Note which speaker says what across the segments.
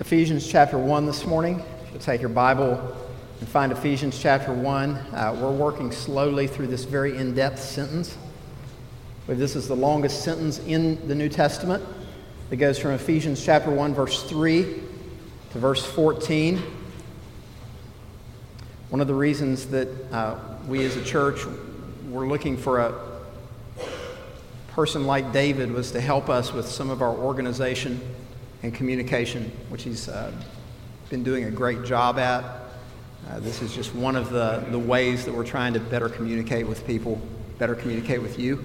Speaker 1: Ephesians chapter 1 this morning. You'll take your Bible and find Ephesians chapter 1. Uh, we're working slowly through this very in depth sentence. This is the longest sentence in the New Testament. It goes from Ephesians chapter 1, verse 3 to verse 14. One of the reasons that uh, we as a church were looking for a person like David was to help us with some of our organization and communication, which he's uh, been doing a great job at. Uh, this is just one of the, the ways that we're trying to better communicate with people, better communicate with you,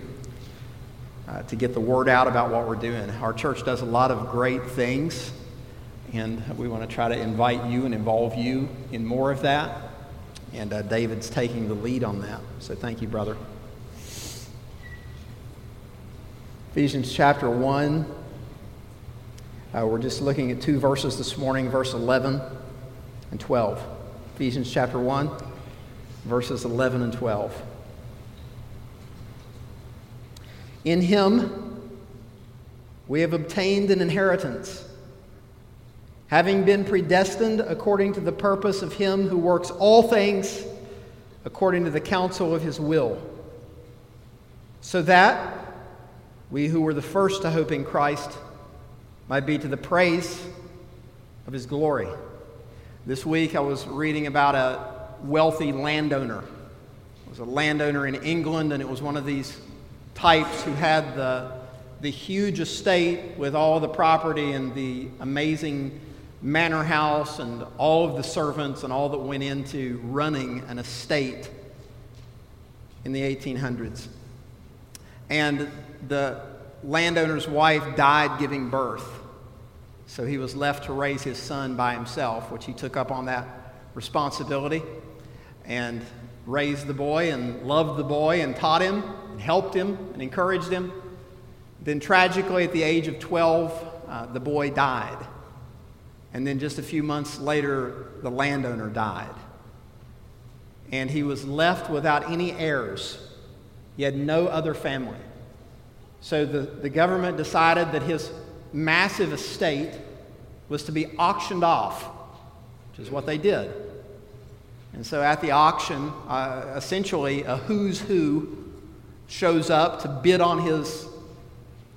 Speaker 1: uh, to get the word out about what we're doing. Our church does a lot of great things, and we want to try to invite you and involve you in more of that. And uh, David's taking the lead on that. So thank you, brother. Ephesians chapter 1. Uh, we're just looking at two verses this morning, verse 11 and 12. Ephesians chapter 1, verses 11 and 12. In him we have obtained an inheritance, having been predestined according to the purpose of him who works all things according to the counsel of his will, so that we who were the first to hope in Christ might be to the praise of his glory. This week I was reading about a wealthy landowner. It was a landowner in England, and it was one of these types who had the, the huge estate with all the property and the amazing manor house and all of the servants and all that went into running an estate in the 1800s. And the landowner's wife died giving birth. So he was left to raise his son by himself, which he took up on that responsibility and raised the boy and loved the boy and taught him and helped him and encouraged him. Then, tragically, at the age of 12, uh, the boy died. And then, just a few months later, the landowner died. And he was left without any heirs. He had no other family. So the, the government decided that his massive estate was to be auctioned off, which is what they did. And so at the auction, uh, essentially a who's who shows up to bid on his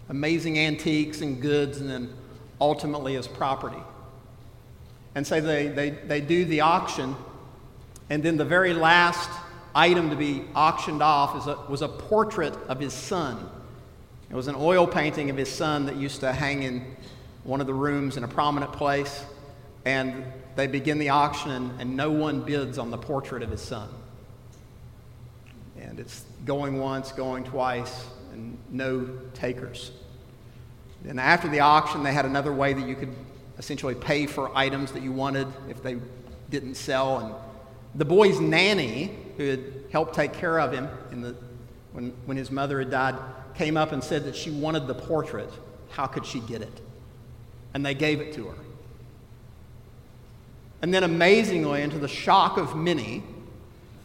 Speaker 1: amazing antiques and goods and then ultimately his property. And so they, they, they do the auction, and then the very last item to be auctioned off is a, was a portrait of his son. It was an oil painting of his son that used to hang in one of the rooms in a prominent place. And they begin the auction, and, no one bids on the portrait of his son. And it's going once, going twice, and no takers. And after the auction, they had another way that you could essentially pay for items that you wanted if they didn't sell. And the boy's nanny, who had helped take care of him in the, when, when his mother had died, came up and said that she wanted the portrait. How could she get it? And they gave it to her. And then, amazingly, and to the shock of many,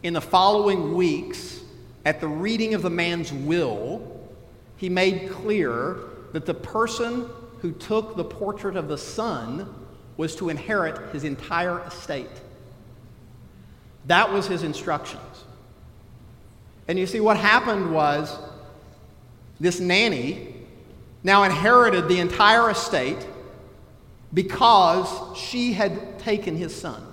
Speaker 1: in the following weeks, at the reading of the man's will, he made clear that the person who took the portrait of the son was to inherit his entire estate. That was his instructions. And you see, what happened was this nanny now inherited the entire estate because she had taken his son.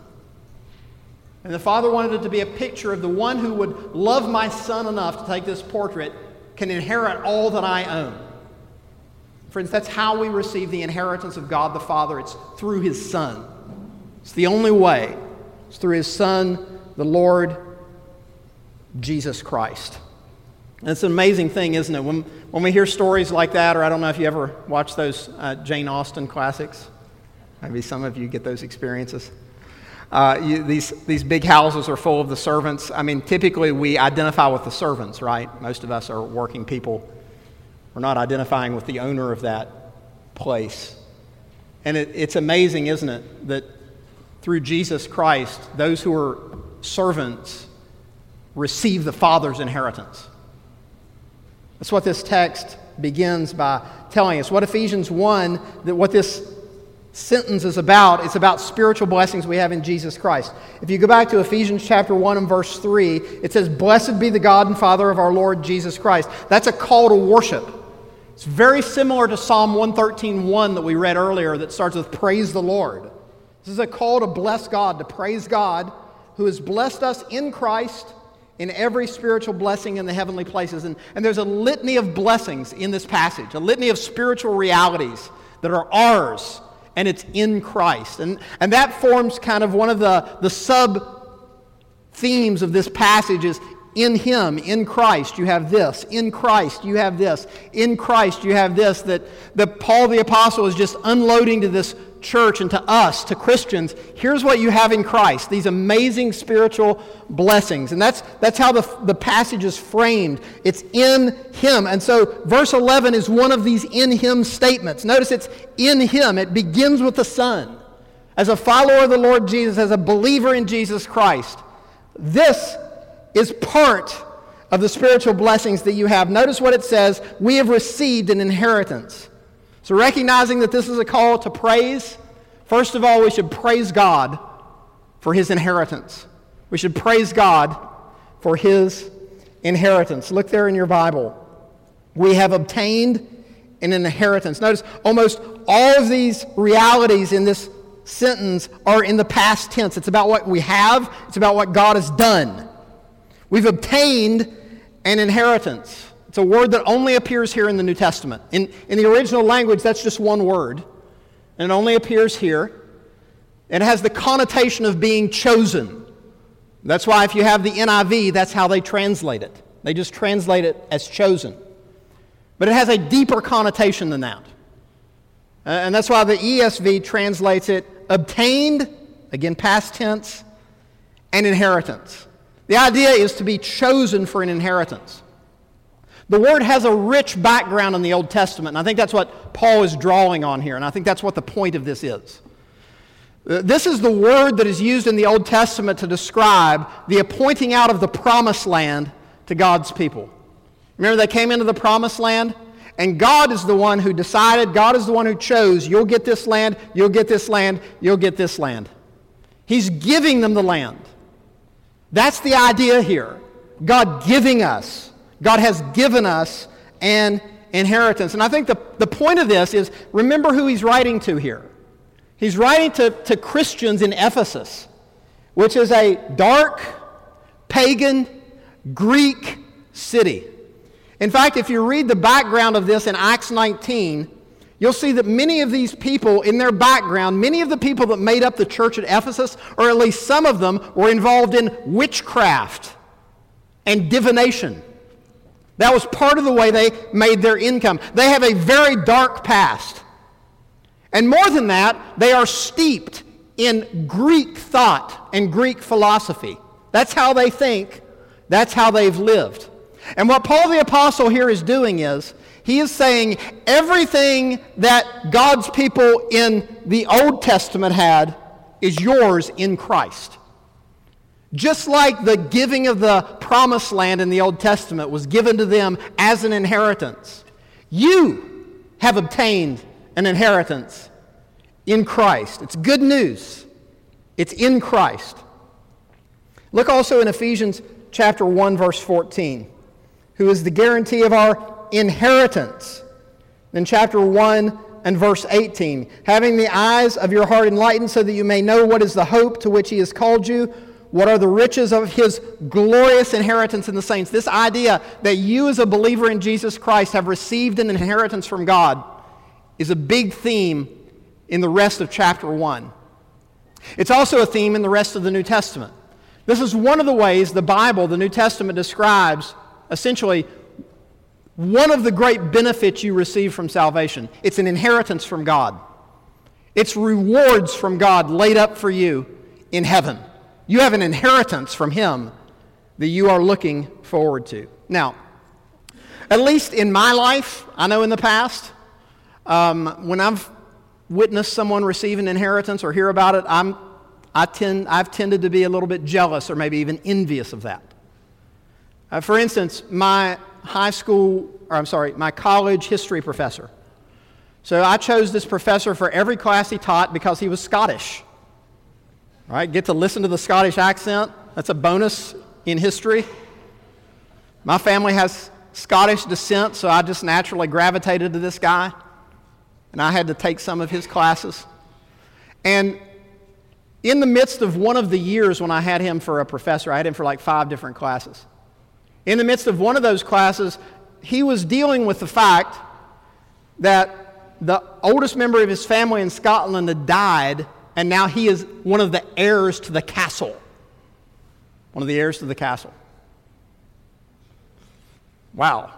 Speaker 1: And the father wanted it to be a picture of the one who would love my son enough to take this portrait can inherit all that I own. Friends, that's how we receive the inheritance of God the Father. It's through his son. It's the only way. It's through his son, the Lord Jesus Christ. And it's an amazing thing, isn't it? When, when we hear stories like that, or I don't know if you ever watch those uh, Jane Austen classics, maybe some of you get those experiences. Uh, you, these, these big houses are full of the servants. I mean, typically we identify with the servants, right? Most of us are working people. We're not identifying with the owner of that place. And it, it's amazing, isn't it, that through Jesus Christ, those who are servants receive the Father's inheritance. That's what this text begins by telling us. What Ephesians 1, that what this sentence is about. It's about spiritual blessings we have in Jesus Christ. If you go back to Ephesians chapter 1 and verse 3, it says, Blessed be the God and Father of our Lord Jesus Christ. That's a call to worship. It's very similar to Psalm 113.1 that we read earlier that starts with Praise the Lord. This is a call to bless God, to praise God who has blessed us in Christ in every spiritual blessing in the heavenly places. And, and there's a litany of blessings in this passage, a litany of spiritual realities that are ours, and it's in Christ. And, and that forms kind of one of the, the sub themes of this passage is in him in christ you have this in christ you have this in christ you have this that, that paul the apostle is just unloading to this church and to us, to Christians, here's what you have in Christ these amazing spiritual blessings. And that's, that's how the, the passage is framed. It's in Him. And so, verse 11 is one of these in Him statements. Notice it's in Him, it begins with the Son. As a follower of the Lord Jesus, as a believer in Jesus Christ, this is part of the spiritual blessings that you have. Notice what it says we have received an inheritance. So, recognizing that this is a call to praise, first of all, we should praise God for his inheritance. We should praise God for his inheritance. Look there in your Bible. We have obtained an inheritance. Notice almost all of these realities in this sentence are in the past tense. It's about what we have, it's about what God has done. We've obtained an inheritance. It's a word that only appears here in the New Testament. In, in the original language, that's just one word, and it only appears here. It has the connotation of being chosen. That's why, if you have the NIV, that's how they translate it. They just translate it as chosen. But it has a deeper connotation than that. And that's why the ESV translates it obtained, again, past tense, and inheritance. The idea is to be chosen for an inheritance. The word has a rich background in the Old Testament, and I think that's what Paul is drawing on here, and I think that's what the point of this is. Uh, this is the word that is used in the Old Testament to describe the appointing out of the promised land to God's people. Remember, they came into the promised land, and God is the one who decided, God is the one who chose, you'll get this land, you'll get this land, you'll get this land. He's giving them the land. That's the idea here. God giving us God has given us an inheritance. And I think the, the point of this is remember who he's writing to here. He's writing to, to Christians in Ephesus, which is a dark, pagan, Greek city. In fact, if you read the background of this in Acts 19, you'll see that many of these people, in their background, many of the people that made up the church at Ephesus, or at least some of them, were involved in witchcraft and divination. That was part of the way they made their income. They have a very dark past. And more than that, they are steeped in Greek thought and Greek philosophy. That's how they think, that's how they've lived. And what Paul the Apostle here is doing is, he is saying everything that God's people in the Old Testament had is yours in Christ. Just like the giving of the promised land in the Old Testament was given to them as an inheritance, you have obtained an inheritance in Christ. It's good news. It's in Christ. Look also in Ephesians chapter 1 verse 14, who is the guarantee of our inheritance. In chapter 1 and verse 18, having the eyes of your heart enlightened so that you may know what is the hope to which he has called you what are the riches of his glorious inheritance in the saints? This idea that you, as a believer in Jesus Christ, have received an inheritance from God is a big theme in the rest of chapter 1. It's also a theme in the rest of the New Testament. This is one of the ways the Bible, the New Testament, describes essentially one of the great benefits you receive from salvation. It's an inheritance from God, it's rewards from God laid up for you in heaven. You have an inheritance from Him that you are looking forward to. Now, at least in my life, I know in the past, um, when I've witnessed someone receive an inheritance or hear about it, I'm, I tend, I've tended to be a little bit jealous or maybe even envious of that. Uh, for instance, my high school, or I'm sorry, my college history professor So I chose this professor for every class he taught because he was Scottish. Right, get to listen to the Scottish accent. That's a bonus in history. My family has Scottish descent, so I just naturally gravitated to this guy. And I had to take some of his classes. And in the midst of one of the years when I had him for a professor, I had him for like five different classes. In the midst of one of those classes, he was dealing with the fact that the oldest member of his family in Scotland had died, and now he is one of the heirs to the castle. One of the heirs to the castle. Wow.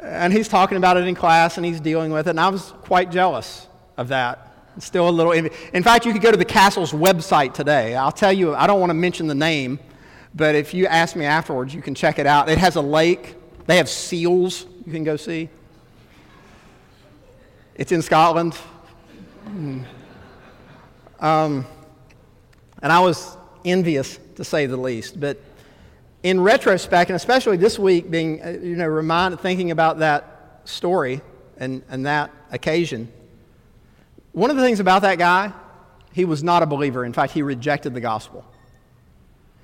Speaker 1: And he's talking about it in class and he's dealing with it, and I was quite jealous of that. Still a little. In fact, you could go to the castle's website today. I'll tell you, I don't want to mention the name, but if you ask me afterwards, you can check it out. It has a lake, they have seals you can go see. It's in Scotland. Hmm. Um, and I was envious, to say the least. But in retrospect, and especially this week, being uh, you know reminded, thinking about that story and, and that occasion, one of the things about that guy, he was not a believer. In fact, he rejected the gospel.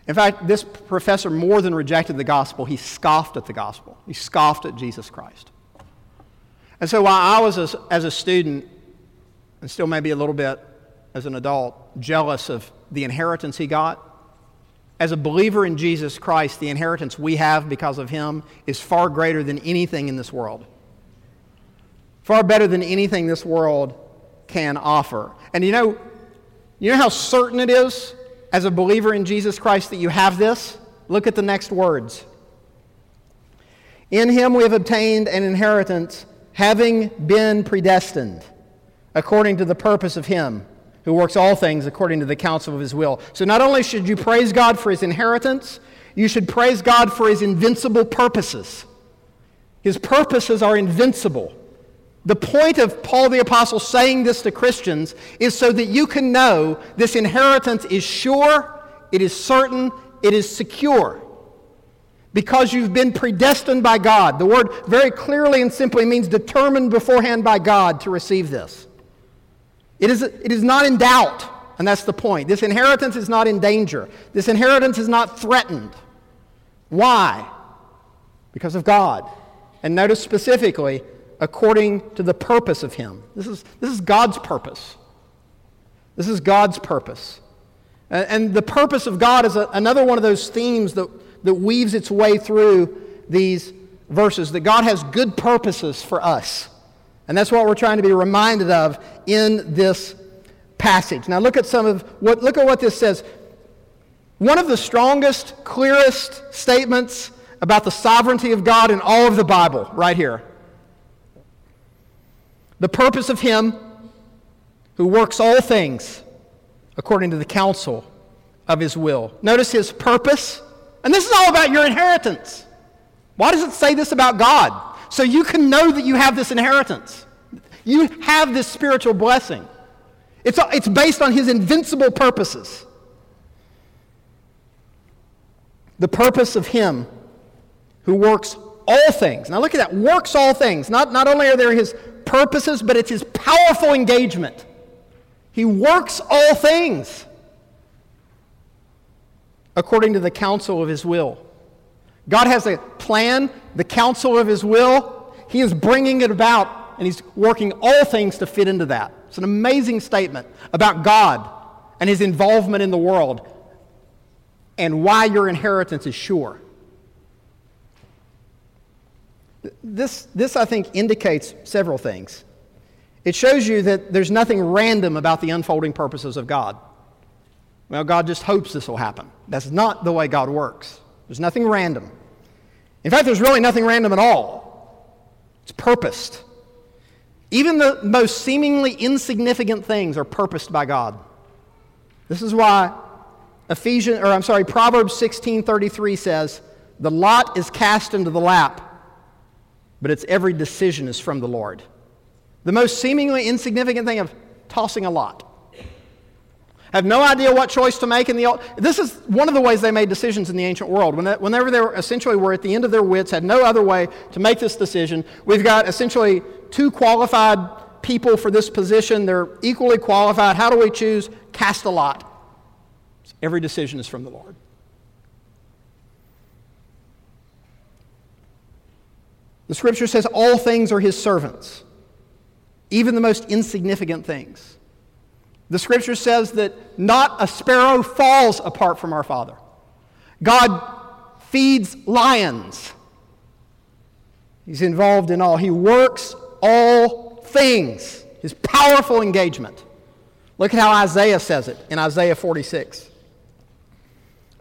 Speaker 1: In fact, this professor more than rejected the gospel, he scoffed at the gospel. He scoffed at Jesus Christ. And so while I was, as, as a student, and still maybe a little bit as an adult, jealous of the inheritance he got, as a believer in Jesus Christ, the inheritance we have because of him is far greater than anything in this world. Far better than anything this world can offer. And you know, you know how certain it is as a believer in Jesus Christ that you have this? Look at the next words. In him we have obtained an inheritance having been predestined according to the purpose of Him who works all things according to the counsel of His will. So not only should you praise God for His inheritance, you should praise God for His invincible purposes. His purposes are invincible. The point of Paul the Apostle saying this to Christians is so that you can know this inheritance is sure, it is certain, it is secure because you've been predestined by God. The word very clearly and simply means determined beforehand by God to receive this. It is, it is not in doubt, and that's the point. This inheritance is not in danger, this inheritance is not threatened. Why? Because of God. And notice specifically, according to the purpose of Him. This is, this is God's purpose. This is God's purpose. And, and the purpose of God is a, another one of those themes that that weaves its way through these verses that God has good purposes for us. And that's what we're trying to be reminded of in this passage. Now look at some of what look at what this says. One of the strongest, clearest statements about the sovereignty of God in all of the Bible, right here. The purpose of Him who works all things according to the counsel of His will. Notice His purpose and this is all about your inheritance. Why does it say this about God? So you can know that you have this inheritance. You have this spiritual blessing. It's, it's based on his invincible purposes. The purpose of him who works all things. Now look at that. Works all things. Not, not only are there his purposes, but it's his powerful engagement. He works all things according to the counsel of his will. God has a plan, the counsel of his will. He is bringing it about, and he's working all things to fit into that. It's an amazing statement about God and his involvement in the world and why your inheritance is sure. This, this, I think, indicates several things. It shows you that there's nothing random about the unfolding purposes of God. Well, God just hopes this will happen. That's not the way God works. There's nothing random. In fact, there's really nothing random at all. It's purposed. Even the most seemingly insignificant things are purposed by God. This is why Ephesians or I'm sorry, Proverbs 16:33 says, "The lot is cast into the lap, but its every decision is from the Lord." The most seemingly insignificant thing of tossing a lot have no idea what choice to make in the old. this is one of the ways they made decisions in the ancient world whenever they were essentially were at the end of their wits had no other way to make this decision we've got essentially two qualified people for this position. They're equally qualified. How do we choose? Cast a lot. Every decision is from the Lord. The scripture says all things are his servants, even the most insignificant things. The scripture says that not a sparrow falls apart from our Father. God feeds lions. He's involved in all. He works all things. His powerful engagement. Look at how Isaiah says it in Isaiah 46.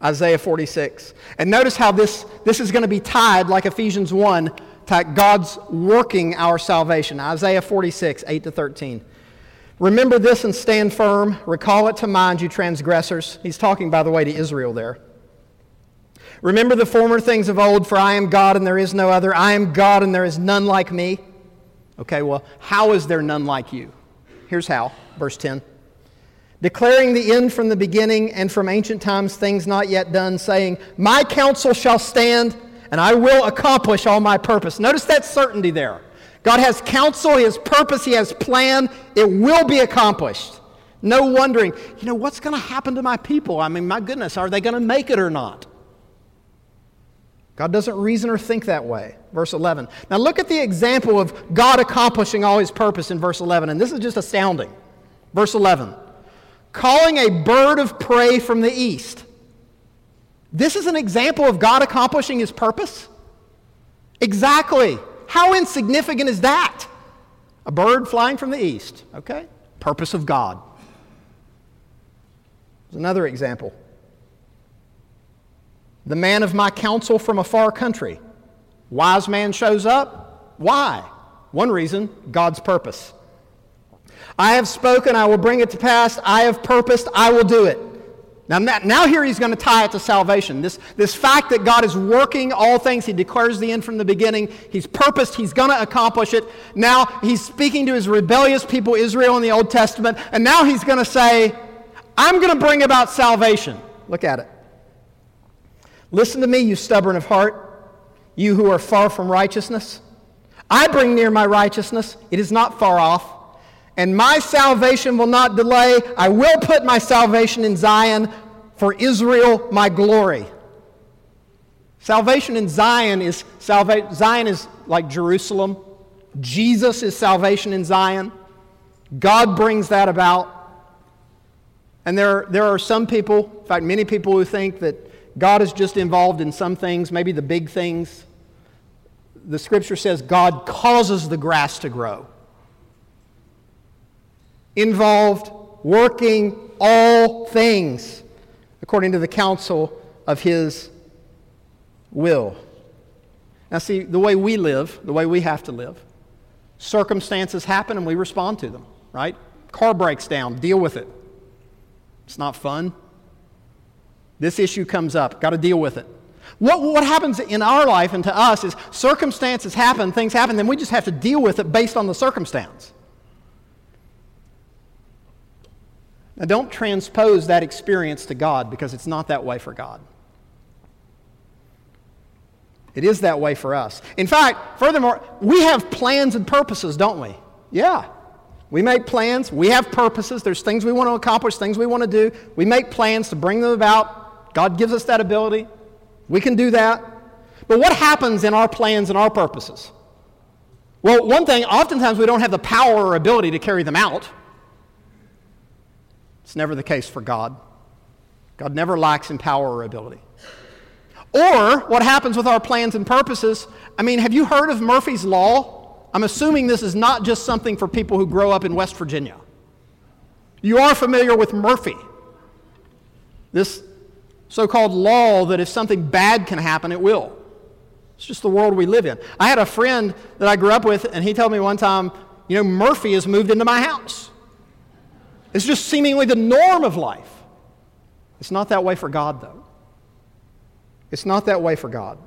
Speaker 1: Isaiah 46. And notice how this, this is going to be tied, like Ephesians 1, God's working our salvation. Isaiah 46, 8 to 13. Remember this and stand firm. Recall it to mind, you transgressors. He's talking, by the way, to Israel there. Remember the former things of old, for I am God and there is no other. I am God and there is none like me. Okay, well, how is there none like you? Here's how. Verse 10 declaring the end from the beginning and from ancient times things not yet done, saying, My counsel shall stand, and I will accomplish all my purpose. Notice that certainty there. God has counsel, He has purpose, He has plan. It will be accomplished. No wondering, you know, what's going to happen to my people? I mean, my goodness, are they going to make it or not? God doesn't reason or think that way. Verse 11. Now look at the example of God accomplishing all his purpose in verse 11, and this is just astounding. Verse 11 calling a bird of prey from the east. This is an example of God accomplishing his purpose? Exactly. How insignificant is that? A bird flying from the east, okay? Purpose of God. There's another example. The man of my counsel from a far country. Wise man shows up. Why? One reason God's purpose. I have spoken, I will bring it to pass. I have purposed, I will do it. Now, now here he's going to tie it to salvation. This, this fact that God is working all things, he declares the end from the beginning. He's purposed, he's going to accomplish it. Now he's speaking to his rebellious people, Israel, in the Old Testament. And now he's going to say, I'm going to bring about salvation. Look at it. Listen to me, you stubborn of heart, you who are far from righteousness. I bring near my righteousness, it is not far off and my salvation will not delay. I will put my salvation in Zion for Israel, my glory. Salvation in Zion is salva- Zion is like Jerusalem. Jesus is salvation in Zion. God brings that about. And there, there are some people, in fact, many people who think that God is just involved in some things, maybe the big things. The scripture says God causes the grass to grow involved working all things according to the counsel of his will. Now, see, the way we live, the way we have to live, circumstances happen and we respond to them, right? Car breaks down, deal with it. It's not fun. This issue comes up, got to deal with it. What, what happens in our life and to us is circumstances happen, things happen, then we just have to deal with it based on the circumstance. Now, don't transpose that experience to God because it's not that way for God. It is that way for us. In fact, furthermore, we have plans and purposes, don't we? Yeah. We make plans, we have purposes, there's things we want to accomplish, things we want to do. We make plans to bring them about. God gives us that ability. We can do that. But what happens in our plans and our purposes? Well, one thing, oftentimes we don't have the power or ability to carry them out. It's never the case for God. God never lacks in power or ability. Or what happens with our plans and purposes? I mean, have you heard of Murphy's Law? I'm assuming this is not just something for people who grow up in West Virginia. You are familiar with Murphy, this so called law that if something bad can happen, it will. It's just the world we live in. I had a friend that I grew up with, and he told me one time, you know, Murphy has moved into my house. It's just seemingly the norm of life. It's not that way for God, though. It's not that way for God.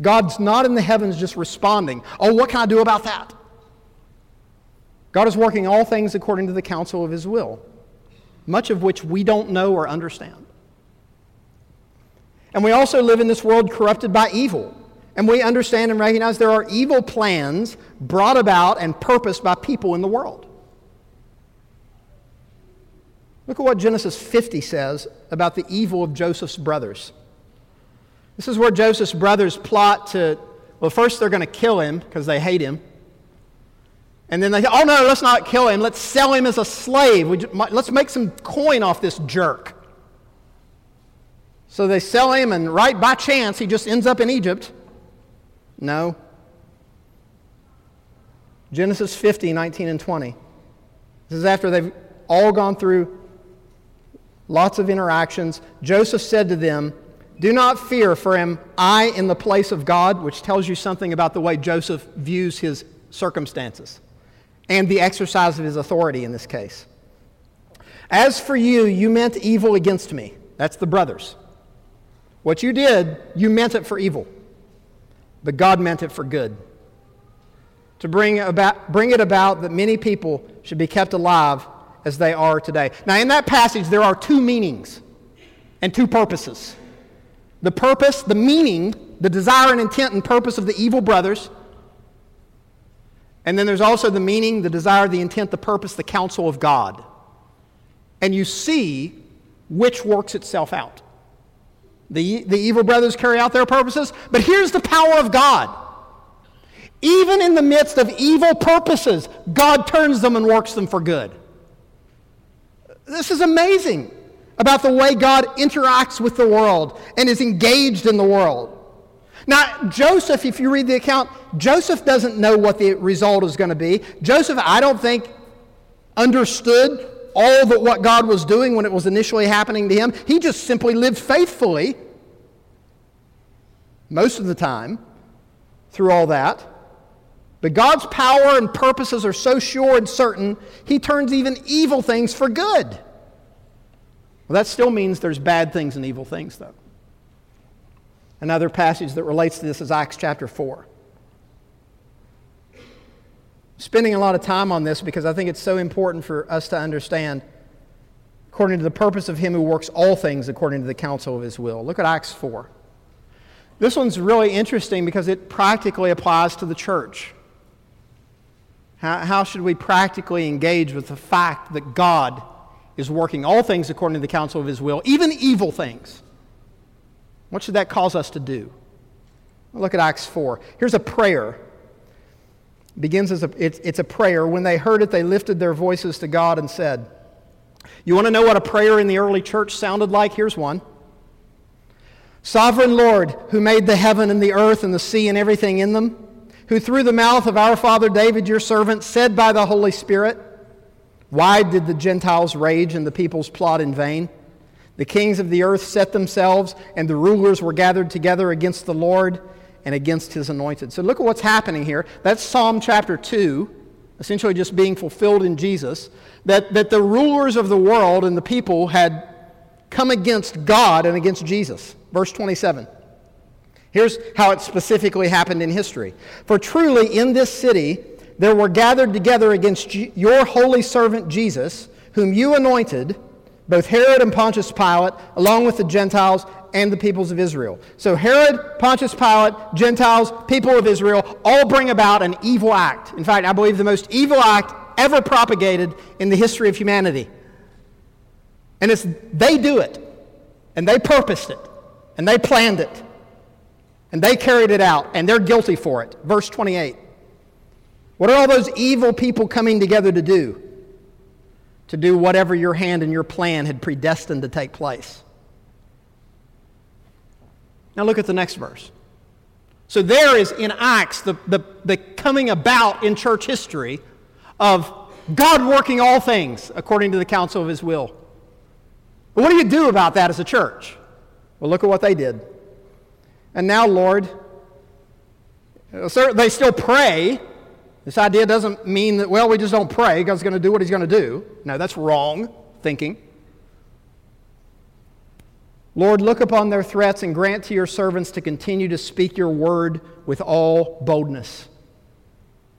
Speaker 1: God's not in the heavens just responding, oh, what can I do about that? God is working all things according to the counsel of his will, much of which we don't know or understand. And we also live in this world corrupted by evil. And we understand and recognize there are evil plans brought about and purposed by people in the world. Look at what Genesis 50 says about the evil of Joseph's brothers. This is where Joseph's brothers plot to, well, first they're going to kill him because they hate him. And then they say, oh no, let's not kill him. Let's sell him as a slave. let's make some coin off this jerk. So they sell him, and right by chance, he just ends up in Egypt. No. Genesis 50, 19 and 20. This is after they've all gone through lots of interactions. Joseph said to them, Do not fear, for am I in the place of God, which tells you something about the way Joseph views his circumstances and the exercise of his authority in this case. As for you, you meant evil against me. That's the brothers. What you did, you meant it for evil, but God meant it for good. To bring, about, bring it about that many people should be kept alive as they are today. Now, in that passage, there are two meanings and two purposes. The purpose, the meaning, the desire and intent and purpose of the evil brothers. And then there's also the meaning, the desire, the intent, the purpose, the counsel of God. And you see which works itself out. The, the evil brothers carry out their purposes, but here's the power of God. Even in the midst of evil purposes, God turns them and works them for good. This is amazing about the way God interacts with the world and is engaged in the world. Now, Joseph, if you read the account, Joseph doesn't know what the result is going to be. Joseph, I don't think, understood all that what God was doing when it was initially happening to him. He just simply lived faithfully most of the time through all that. But God's power and purposes are so sure and certain, He turns even evil things for good. Well, that still means there's bad things and evil things, though. Another passage that relates to this is Acts chapter 4. Spending a lot of time on this because I think it's so important for us to understand according to the purpose of Him who works all things according to the counsel of His will. Look at Acts 4. This one's really interesting because it practically applies to the church. How, how should we practically engage with the fact that God is working all things according to the counsel of his will, even evil things? What should that cause us to do? Look at Acts 4. Here's a prayer. It begins as a, it's, it's a prayer. When they heard it, they lifted their voices to God and said, You want to know what a prayer in the early church sounded like? Here's one. Sovereign Lord, who made the heaven and the earth and the sea and everything in them who through the mouth of our father David, your servant, said by the Holy Spirit, Why did the Gentiles rage and the peoples plot in vain? The kings of the earth set themselves, and the rulers were gathered together against the Lord and against his anointed. So look at what's happening here. That's Psalm chapter 2, essentially just being fulfilled in Jesus. That, that the rulers of the world and the people had come against God and against Jesus. Verse 27. Here's how it specifically happened in history. For truly in this city there were gathered together against your holy servant Jesus, whom you anointed, both Herod and Pontius Pilate, along with the Gentiles and the peoples of Israel. So Herod, Pontius Pilate, Gentiles, people of Israel all bring about an evil act. In fact, I believe the most evil act ever propagated in the history of humanity. And it's they do it, and they purposed it, and they planned it. And they carried it out, and they're guilty for it. Verse 28. What are all those evil people coming together to do? To do whatever your hand and your plan had predestined to take place. Now look at the next verse. So there is in Acts the, the, the coming about in church history of God working all things according to the counsel of his will. But what do you do about that as a church? Well, look at what they did. And now, Lord, uh, they still pray. This idea doesn't mean that, well, we just don't pray. God's going to do what He's going to do. No, that's wrong thinking. Lord, look upon their threats and grant to your servants to continue to speak your word with all boldness.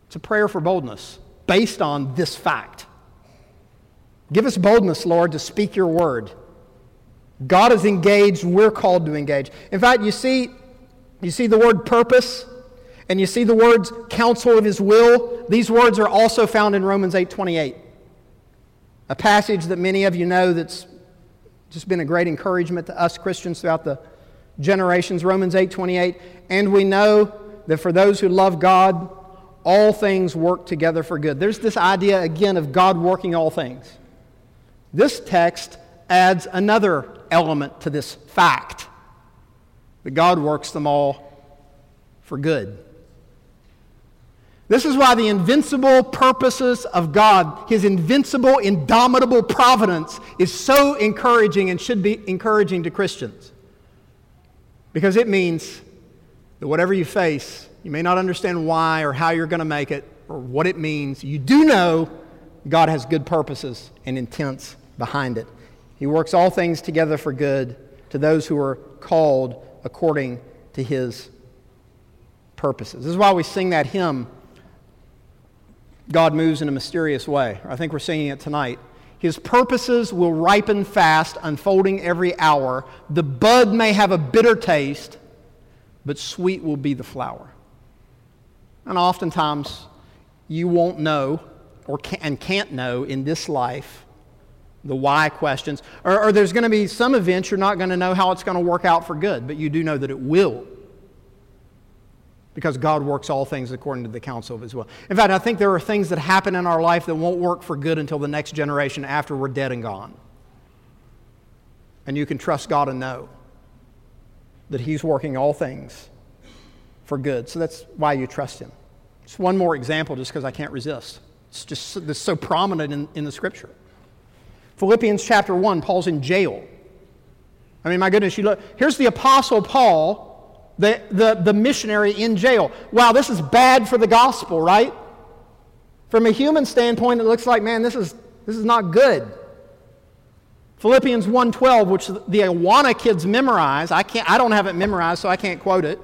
Speaker 1: It's a prayer for boldness based on this fact. Give us boldness, Lord, to speak your word. God is engaged, we're called to engage. In fact, you see, you see the word purpose and you see the words counsel of his will. These words are also found in Romans 8:28. a passage that many of you know that's just been a great encouragement to us Christians throughout the generations, Romans 8 28. And we know that for those who love God, all things work together for good. There's this idea again of God working all things. This text adds another element to this fact that God works them all for good. This is why the invincible purposes of God, his invincible, indomitable providence, is so encouraging and should be encouraging to Christians. Because it means that whatever you face, you may not understand why or how you're going to make it or what it means. You do know God has good purposes and intents behind it. He works all things together for good to those who are called according to his purposes. This is why we sing that hymn God moves in a mysterious way. I think we're singing it tonight. His purposes will ripen fast, unfolding every hour. The bud may have a bitter taste, but sweet will be the flower. And oftentimes, you won't know or can, and can't know in this life the why questions. Or, or there's going to be some events you're not going to know how it's going to work out for good, but you do know that it will because God works all things according to the counsel of his will. In fact, I think there are things that happen in our life that won't work for good until the next generation after we're dead and gone. And you can trust God and know that he's working all things for good. So that's why you trust him. Just one more example, just because I can't resist. It's just this so prominent in, in the scripture. Philippians chapter 1, Paul's in jail. I mean, my goodness, you look, here's the Apostle Paul the, the, the missionary in jail. Wow, this is bad for the gospel, right? From a human standpoint, it looks like, man, this is, this is not good. Philippians 1.12, which the Awana kids memorize. I, can't, I don't have it memorized, so I can't quote it.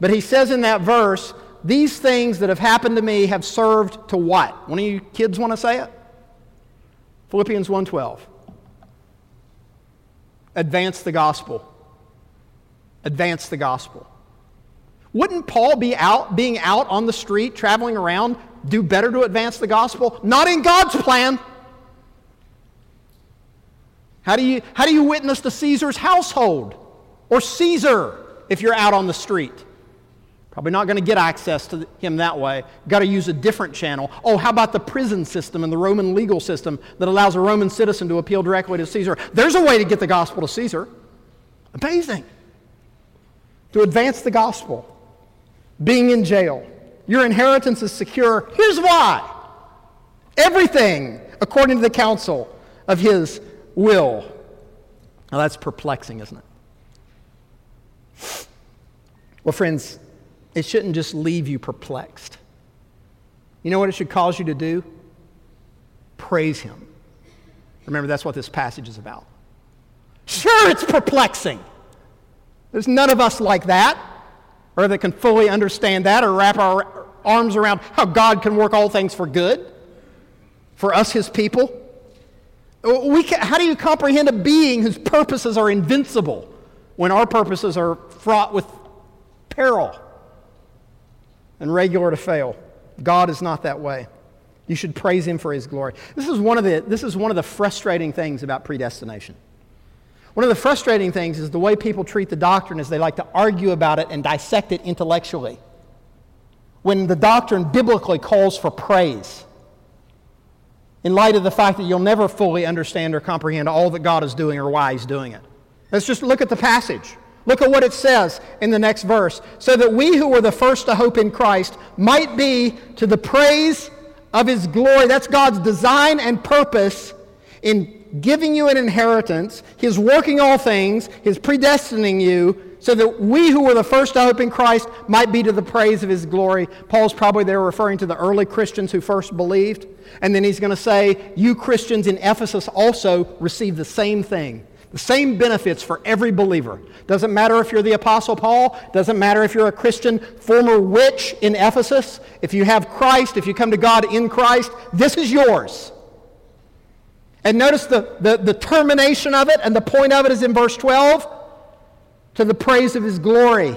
Speaker 1: But he says in that verse, these things that have happened to me have served to what? One of you kids want to say it? Philippians 1.12. Advance the gospel advance the gospel. Wouldn't Paul be out, being out on the street, traveling around, do better to advance the gospel? Not in God's plan. How do you, how do you witness to Caesar's household or Caesar if you're out on the street? Probably not going to get access to him that way. Got to use a different channel. Oh, how about the prison system and the Roman legal system that allows a Roman citizen to appeal directly to Caesar? There's a way to get the gospel to Caesar. Amazing to advance the gospel, being in jail. Your inheritance is secure. Here's why everything according to the counsel of his will. Now that's perplexing, isn't it? Well, friends, it shouldn't just leave you perplexed. You know what it should cause you to do? Praise him. Remember, that's what this passage is about. Sure, it's perplexing. There's none of us like that, or that can fully understand that, or wrap our arms around how God can work all things for good for us, His people. We can, how do you comprehend a being whose purposes are invincible when our purposes are fraught with peril and regular to fail? God is not that way. You should praise Him for His glory. This is one of the, this is one of the frustrating things about predestination. One of the frustrating things is the way people treat the doctrine is they like to argue about it and dissect it intellectually. When the doctrine biblically calls for praise, in light of the fact that you'll never fully understand or comprehend all that God is doing or why He's doing it. Let's just look at the passage. Look at what it says in the next verse. So that we who were the first to hope in Christ might be to the praise of His glory. That's God's design and purpose in giving you an inheritance. He's working all things. He's predestining you so that we who were the first to hope in Christ might be to the praise of his glory. Paul's probably there referring to the early Christians who first believed. And then he's going to say, You Christians in Ephesus also receive the same thing. The same benefits for every believer. Doesn't matter if you're the Apostle Paul, doesn't matter if you're a Christian, former witch in Ephesus. If you have Christ, if you come to God in Christ, this is yours. And notice the, the, the termination of it, and the point of it is in verse 12 to the praise of his glory.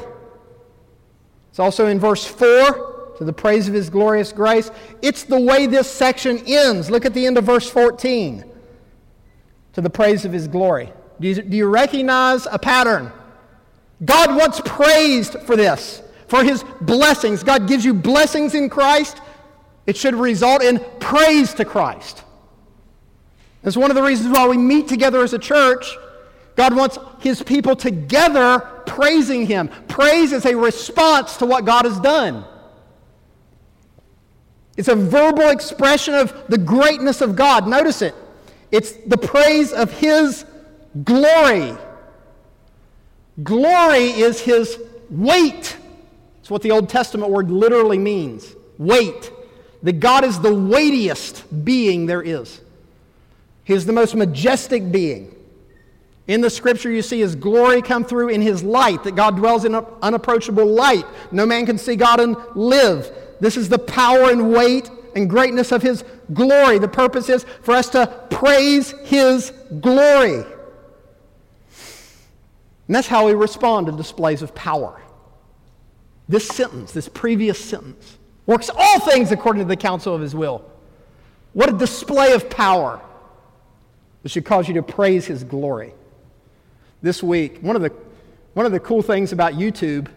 Speaker 1: It's also in verse 4 to the praise of his glorious grace. It's the way this section ends. Look at the end of verse 14. To the praise of his glory. Do you, do you recognize a pattern? God wants praised for this, for his blessings. God gives you blessings in Christ. It should result in praise to Christ. That's one of the reasons why we meet together as a church. God wants his people together praising him. Praise is a response to what God has done. It's a verbal expression of the greatness of God. Notice it. It's the praise of his glory. Glory is his weight. It's what the Old Testament word literally means weight. That God is the weightiest being there is. He is the most majestic being. In the scripture, you see his glory come through in his light, that God dwells in unapproachable light. No man can see God and live. This is the power and weight and greatness of his glory. The purpose is for us to praise his glory. And that's how we respond to displays of power. This sentence, this previous sentence, works all things according to the counsel of his will. What a display of power. It should cause you to praise his glory. This week, one of the, one of the cool things about YouTube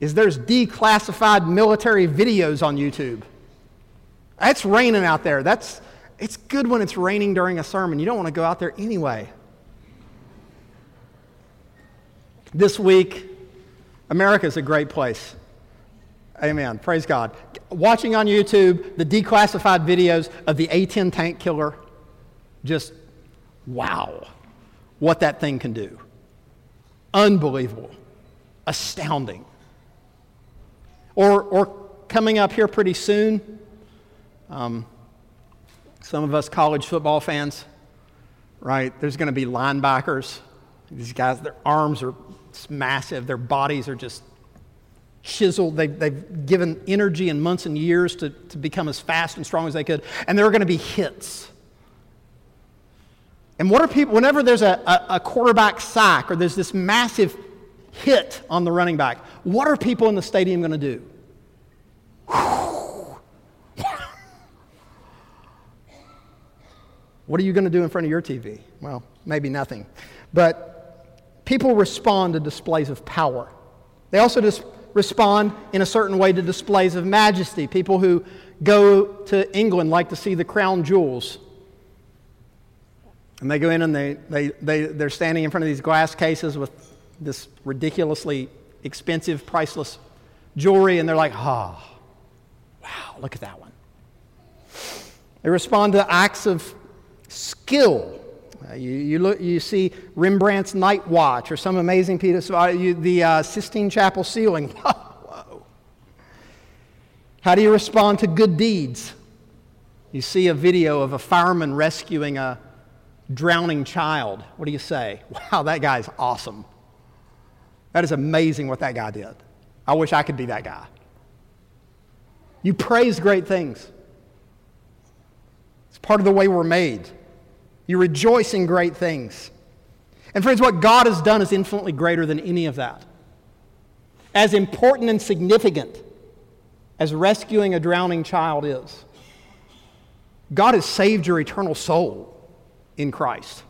Speaker 1: is there's declassified military videos on YouTube. It's raining out there. That's, it's good when it's raining during a sermon. You don't want to go out there anyway. This week, America is a great place. Amen. Praise God. Watching on YouTube the declassified videos of the A 10 tank killer, just wow, what that thing can do. Unbelievable. Astounding. Or, or coming up here pretty soon, um, some of us college football fans, right? There's going to be linebackers. These guys, their arms are massive, their bodies are just chiseled. They, they've given energy and months and years to, to become as fast and strong as they could. And there are going to be hits. And what are people, whenever there's a, a, a quarterback sack or there's this massive hit on the running back, what are people in the stadium going to do? What are you going to do in front of your TV? Well, maybe nothing. But people respond to displays of power. They also dis- respond in a certain way to displays of majesty. People who go to England like to see the crown jewels. And they go in and they, they, they, they're standing in front of these glass cases with this ridiculously expensive, priceless jewelry, and they're like, oh, wow, look at that one. They respond to acts of skill. You, you, look, you see Rembrandt's Night Watch or some amazing piece, uh, you, the uh, Sistine Chapel ceiling. Whoa. How do you respond to good deeds? You see a video of a fireman rescuing a drowning child. What do you say? Wow, that guy's awesome. That is amazing what that guy did. I wish I could be that guy. You praise great things. It's part of the way we're made. You rejoice in great things. And friends, what God has done is infinitely greater than any of that. As important and significant as rescuing a drowning child is, God has saved your eternal soul in Christ.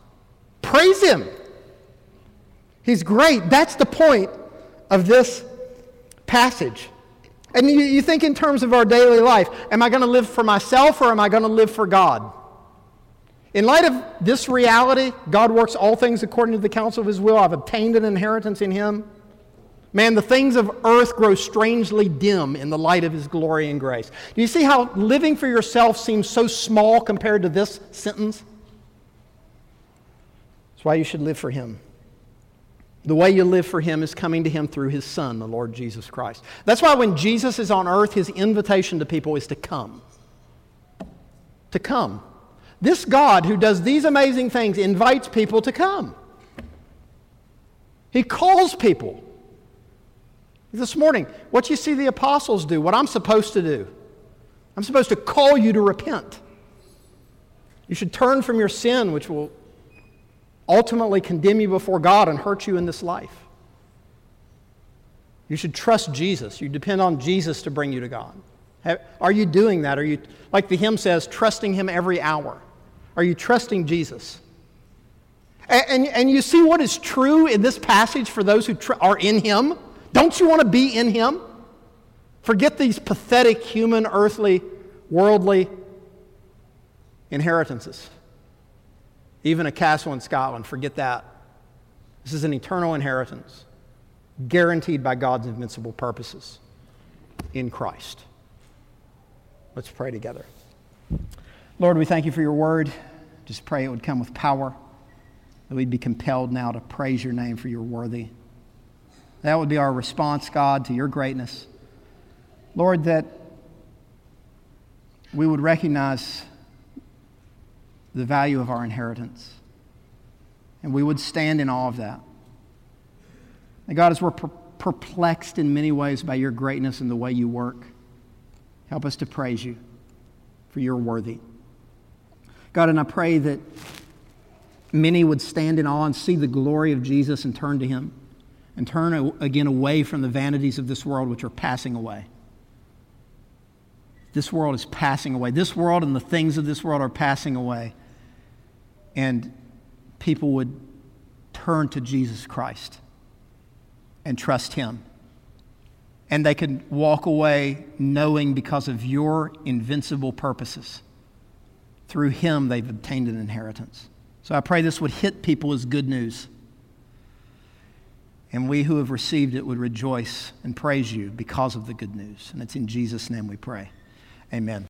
Speaker 1: Praise Him. He's great. That's the point of this passage. And you, you think in terms of our daily life am I going to live for myself or am I going to live for God? In light of this reality, God works all things according to the counsel of his will. I've obtained an inheritance in him. Man, the things of earth grow strangely dim in the light of his glory and grace. Do you see how living for yourself seems so small compared to this sentence? That's why you should live for him. The way you live for him is coming to him through his son, the Lord Jesus Christ. That's why when Jesus is on earth, his invitation to people is to come. To come. This God who does these amazing things invites people to come. He calls people. This morning, what you see the apostles do, what I'm supposed to do. I'm supposed to call you to repent. You should turn from your sin, which will ultimately condemn you before God and hurt you in this life. You should trust Jesus. You depend on Jesus to bring you to God. Are you doing that? Are you, like the hymn says, trusting Him every hour? Are you trusting Jesus? And, and, and you see what is true in this passage for those who tr- are in Him? Don't you want to be in Him? Forget these pathetic human, earthly, worldly inheritances. Even a castle in Scotland, forget that. This is an eternal inheritance, guaranteed by God's invincible purposes in Christ. Let's pray together. Lord, we thank you for your word. Just pray it would come with power, that we'd be compelled now to praise your name for you're worthy. That would be our response, God, to your greatness. Lord, that we would recognize the value of our inheritance. And we would stand in awe of that. And God, as we're perplexed in many ways by your greatness and the way you work, help us to praise you for your worthy. God, and I pray that many would stand in awe and see the glory of Jesus and turn to him and turn again away from the vanities of this world which are passing away. This world is passing away. This world and the things of this world are passing away. And people would turn to Jesus Christ and trust Him. And they could walk away knowing because of your invincible purposes. Through Him, they've obtained an inheritance. So I pray this would hit people as good news. And we who have received it would rejoice and praise you because of the good news. And it's in Jesus' name we pray. Amen.